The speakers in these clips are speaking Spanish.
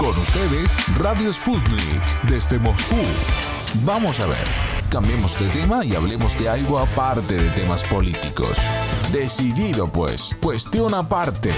Con ustedes, Radio Sputnik, desde Moscú. Vamos a ver, cambiemos de tema y hablemos de algo aparte de temas políticos. Decidido pues, cuestión aparte.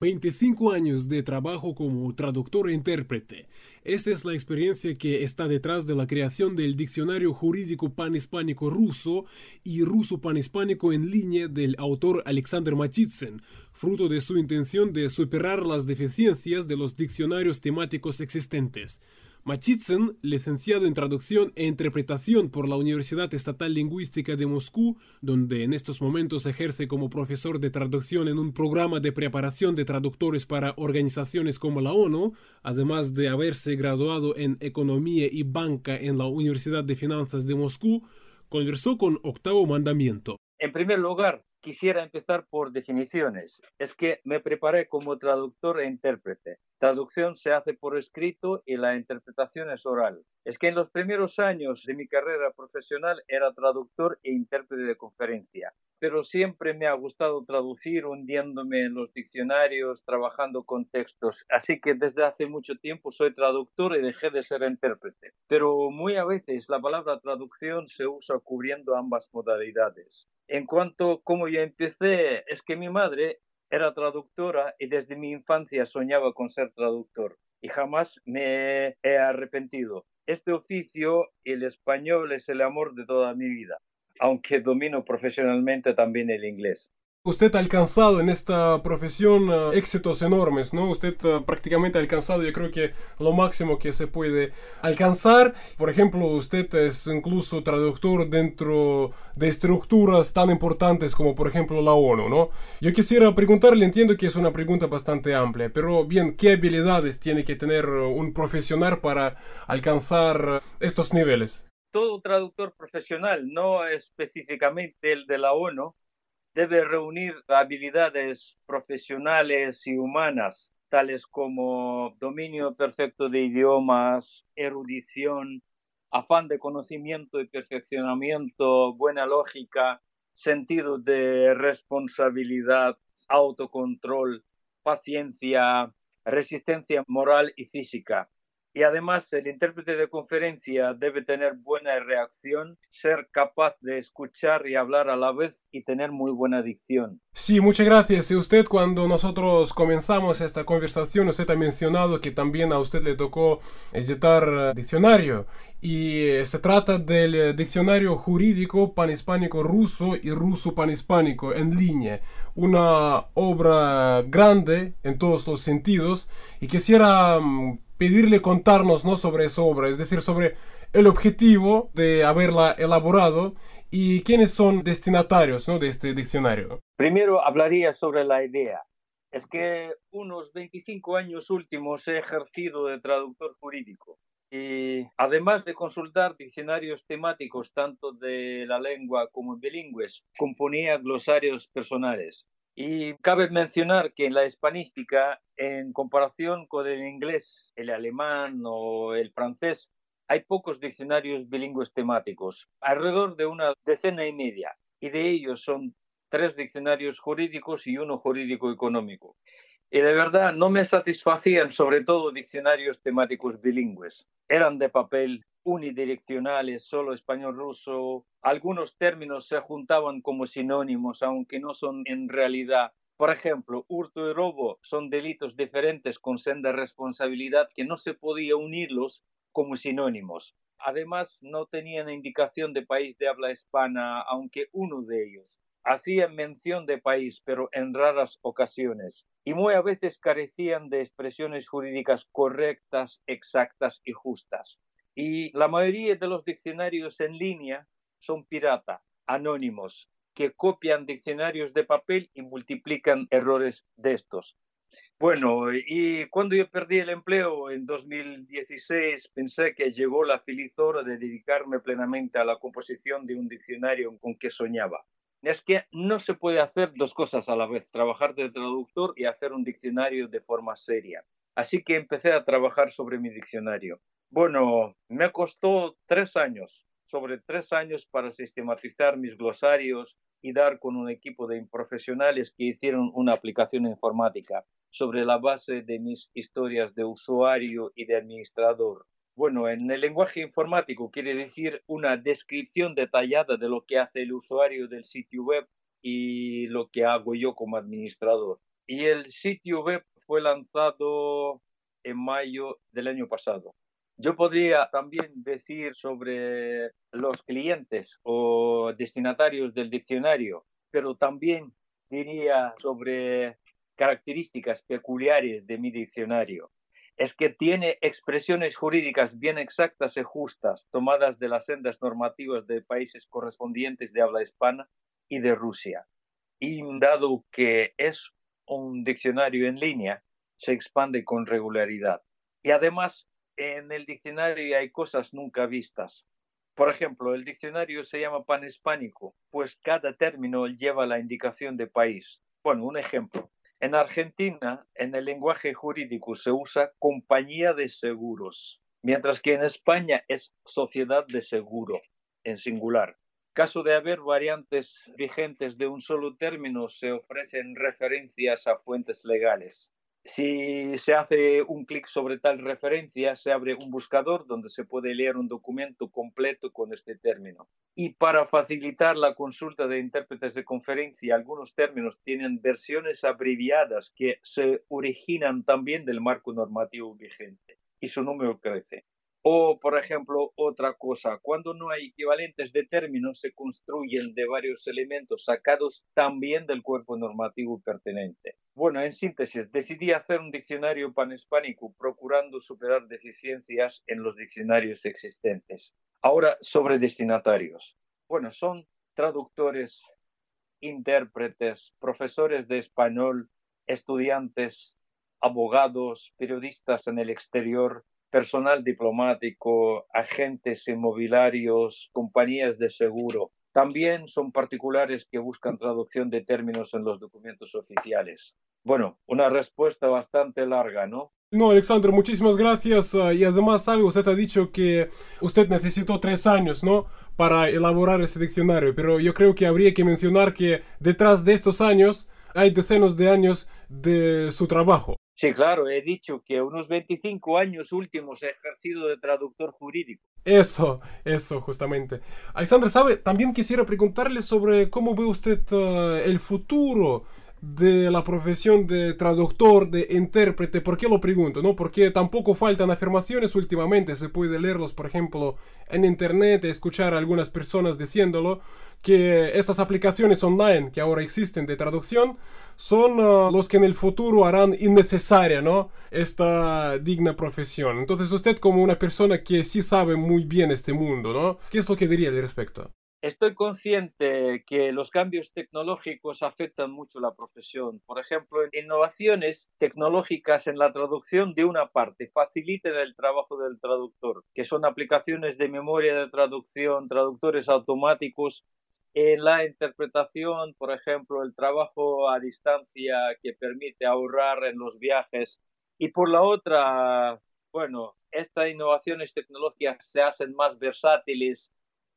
25 años de trabajo como traductor e intérprete. Esta es la experiencia que está detrás de la creación del Diccionario Jurídico Panhispánico Ruso y Ruso Panhispánico en línea del autor Alexander Machitsen, fruto de su intención de superar las deficiencias de los diccionarios temáticos existentes. Machitsen, licenciado en traducción e interpretación por la Universidad Estatal Lingüística de Moscú, donde en estos momentos ejerce como profesor de traducción en un programa de preparación de traductores para organizaciones como la ONU, además de haberse graduado en Economía y Banca en la Universidad de Finanzas de Moscú, conversó con Octavo Mandamiento. En primer lugar, quisiera empezar por definiciones. Es que me preparé como traductor e intérprete. Traducción se hace por escrito y la interpretación es oral. Es que en los primeros años de mi carrera profesional era traductor e intérprete de conferencia, pero siempre me ha gustado traducir hundiéndome en los diccionarios, trabajando con textos. Así que desde hace mucho tiempo soy traductor y dejé de ser intérprete. Pero muy a veces la palabra traducción se usa cubriendo ambas modalidades. En cuanto a cómo yo empecé, es que mi madre era traductora y desde mi infancia soñaba con ser traductor y jamás me he arrepentido. Este oficio, el español, es el amor de toda mi vida, aunque domino profesionalmente también el inglés. Usted ha alcanzado en esta profesión uh, éxitos enormes, ¿no? Usted uh, prácticamente ha alcanzado, yo creo que lo máximo que se puede alcanzar. Por ejemplo, usted es incluso traductor dentro de estructuras tan importantes como, por ejemplo, la ONU, ¿no? Yo quisiera preguntarle, entiendo que es una pregunta bastante amplia, pero bien, ¿qué habilidades tiene que tener un profesional para alcanzar estos niveles? Todo traductor profesional, no específicamente el de la ONU, debe reunir habilidades profesionales y humanas, tales como dominio perfecto de idiomas, erudición, afán de conocimiento y perfeccionamiento, buena lógica, sentido de responsabilidad, autocontrol, paciencia, resistencia moral y física. Y además el intérprete de conferencia debe tener buena reacción, ser capaz de escuchar y hablar a la vez y tener muy buena dicción. Sí, muchas gracias. Y usted cuando nosotros comenzamos esta conversación, usted ha mencionado que también a usted le tocó editar eh, diccionario. Y eh, se trata del eh, diccionario jurídico panhispánico ruso y ruso panhispánico en línea. Una obra grande en todos los sentidos. Y quisiera mm, pedirle contarnos ¿no? sobre esa obra, es decir, sobre el objetivo de haberla elaborado y quiénes son destinatarios ¿no? de este diccionario. Primero hablaría sobre la idea. Es que unos 25 años últimos he ejercido de traductor jurídico y además de consultar diccionarios temáticos tanto de la lengua como bilingües, componía glosarios personales. Y cabe mencionar que en la hispanística, en comparación con el inglés, el alemán o el francés, hay pocos diccionarios bilingües temáticos, alrededor de una decena y media, y de ellos son tres diccionarios jurídicos y uno jurídico económico. Y de verdad no me satisfacían sobre todo diccionarios temáticos bilingües. Eran de papel, unidireccionales, solo español-ruso. Algunos términos se juntaban como sinónimos, aunque no son en realidad. Por ejemplo, hurto y robo son delitos diferentes con senda responsabilidad que no se podía unirlos como sinónimos. Además, no tenían indicación de país de habla hispana, aunque uno de ellos. hacía mención de país, pero en raras ocasiones. Y muy a veces carecían de expresiones jurídicas correctas, exactas y justas. Y la mayoría de los diccionarios en línea son pirata, anónimos, que copian diccionarios de papel y multiplican errores de estos. Bueno, y cuando yo perdí el empleo en 2016, pensé que llegó la feliz hora de dedicarme plenamente a la composición de un diccionario con que soñaba. Es que no se puede hacer dos cosas a la vez, trabajar de traductor y hacer un diccionario de forma seria. Así que empecé a trabajar sobre mi diccionario. Bueno, me costó tres años, sobre tres años para sistematizar mis glosarios y dar con un equipo de profesionales que hicieron una aplicación informática. sobre la base de mis historias de usuario y de administrador. Bueno, en el lenguaje informático quiere decir una descripción detallada de lo que hace el usuario del sitio web y lo que hago yo como administrador. Y el sitio web fue lanzado en mayo del año pasado. Yo podría también decir sobre los clientes o destinatarios del diccionario, pero también diría sobre características peculiares de mi diccionario. Es que tiene expresiones jurídicas bien exactas y justas, tomadas de las sendas normativas de países correspondientes de habla hispana y de Rusia. Y dado que es un diccionario en línea, se expande con regularidad. Y además, en el diccionario hay cosas nunca vistas. Por ejemplo, el diccionario se llama panhispánico, pues cada término lleva la indicación de país. Bueno, un ejemplo. En Argentina, en el lenguaje jurídico se usa compañía de seguros, mientras que en España es sociedad de seguro, en singular. Caso de haber variantes vigentes de un solo término, se ofrecen referencias a fuentes legales. Si se hace un clic sobre tal referencia, se abre un buscador donde se puede leer un documento completo con este término. Y para facilitar la consulta de intérpretes de conferencia, algunos términos tienen versiones abreviadas que se originan también del marco normativo vigente y su número crece. O, por ejemplo, otra cosa, cuando no hay equivalentes de términos, se construyen de varios elementos sacados también del cuerpo normativo pertinente. Bueno, en síntesis, decidí hacer un diccionario panhispánico procurando superar deficiencias en los diccionarios existentes. Ahora, sobre destinatarios. Bueno, son traductores, intérpretes, profesores de español, estudiantes, abogados, periodistas en el exterior, personal diplomático, agentes inmobiliarios, compañías de seguro. También son particulares que buscan traducción de términos en los documentos oficiales. Bueno, una respuesta bastante larga, ¿no? No, Alexander, muchísimas gracias. Ah, y además, algo usted ha dicho que usted necesitó tres años, ¿no? Para elaborar ese diccionario. Pero yo creo que habría que mencionar que detrás de estos años hay decenas de años de su trabajo. Sí, claro, he dicho que unos 25 años últimos he ejercido de traductor jurídico. Eso, eso, justamente. Alexandra, ¿sabe? También quisiera preguntarle sobre cómo ve usted ah, el futuro de la profesión de traductor, de intérprete. ¿Por qué lo pregunto? ¿no? Porque tampoco faltan afirmaciones últimamente. Se puede leerlos, por ejemplo, en internet, escuchar a algunas personas diciéndolo, que estas aplicaciones online que ahora existen de traducción son uh, los que en el futuro harán innecesaria ¿no? esta digna profesión. Entonces usted como una persona que sí sabe muy bien este mundo, ¿no? ¿qué es lo que diría al respecto? Estoy consciente que los cambios tecnológicos afectan mucho la profesión. Por ejemplo, innovaciones tecnológicas en la traducción de una parte faciliten el trabajo del traductor, que son aplicaciones de memoria de traducción, traductores automáticos. En la interpretación, por ejemplo, el trabajo a distancia que permite ahorrar en los viajes. Y por la otra, bueno, estas innovaciones tecnológicas se hacen más versátiles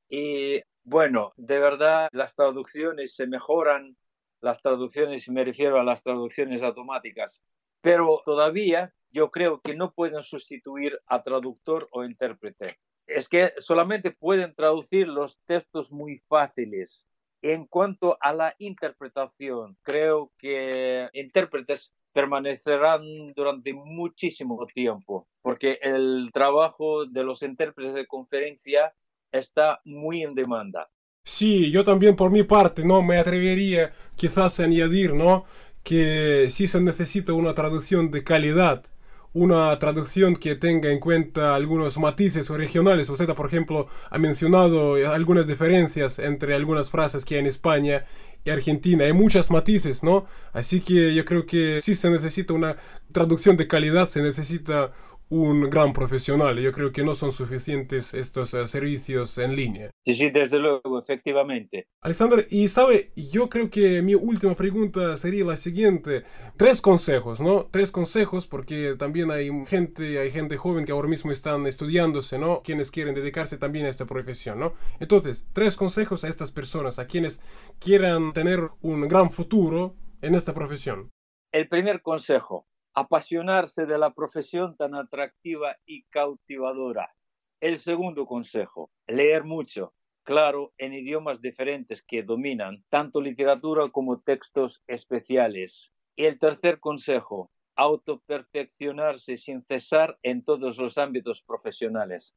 y bueno, de verdad las traducciones se mejoran, las traducciones, me refiero a las traducciones automáticas, pero todavía yo creo que no pueden sustituir a traductor o intérprete. Es que solamente pueden traducir los textos muy fáciles. En cuanto a la interpretación, creo que intérpretes permanecerán durante muchísimo tiempo, porque el trabajo de los intérpretes de conferencia está muy en demanda. Sí, yo también por mi parte, ¿no? Me atrevería quizás a añadir, ¿no? Que sí se necesita una traducción de calidad, una traducción que tenga en cuenta algunos matices regionales. Usted, por ejemplo, ha mencionado algunas diferencias entre algunas frases que hay en España y Argentina. Hay muchas matices, ¿no? Así que yo creo que sí se necesita una traducción de calidad, se necesita un gran profesional. Yo creo que no son suficientes estos eh, servicios en línea. Sí, sí, desde luego, efectivamente. Alexander, y sabe, yo creo que mi última pregunta sería la siguiente. Tres consejos, ¿no? Tres consejos, porque también hay gente, hay gente joven que ahora mismo están estudiándose, ¿no? Quienes quieren dedicarse también a esta profesión, ¿no? Entonces, tres consejos a estas personas, a quienes quieran tener un gran futuro en esta profesión. El primer consejo, apasionarse de la profesión tan atractiva y cautivadora. El segundo consejo, leer mucho, claro, en idiomas diferentes que dominan tanto literatura como textos especiales. Y el tercer consejo, autoperfeccionarse sin cesar en todos los ámbitos profesionales.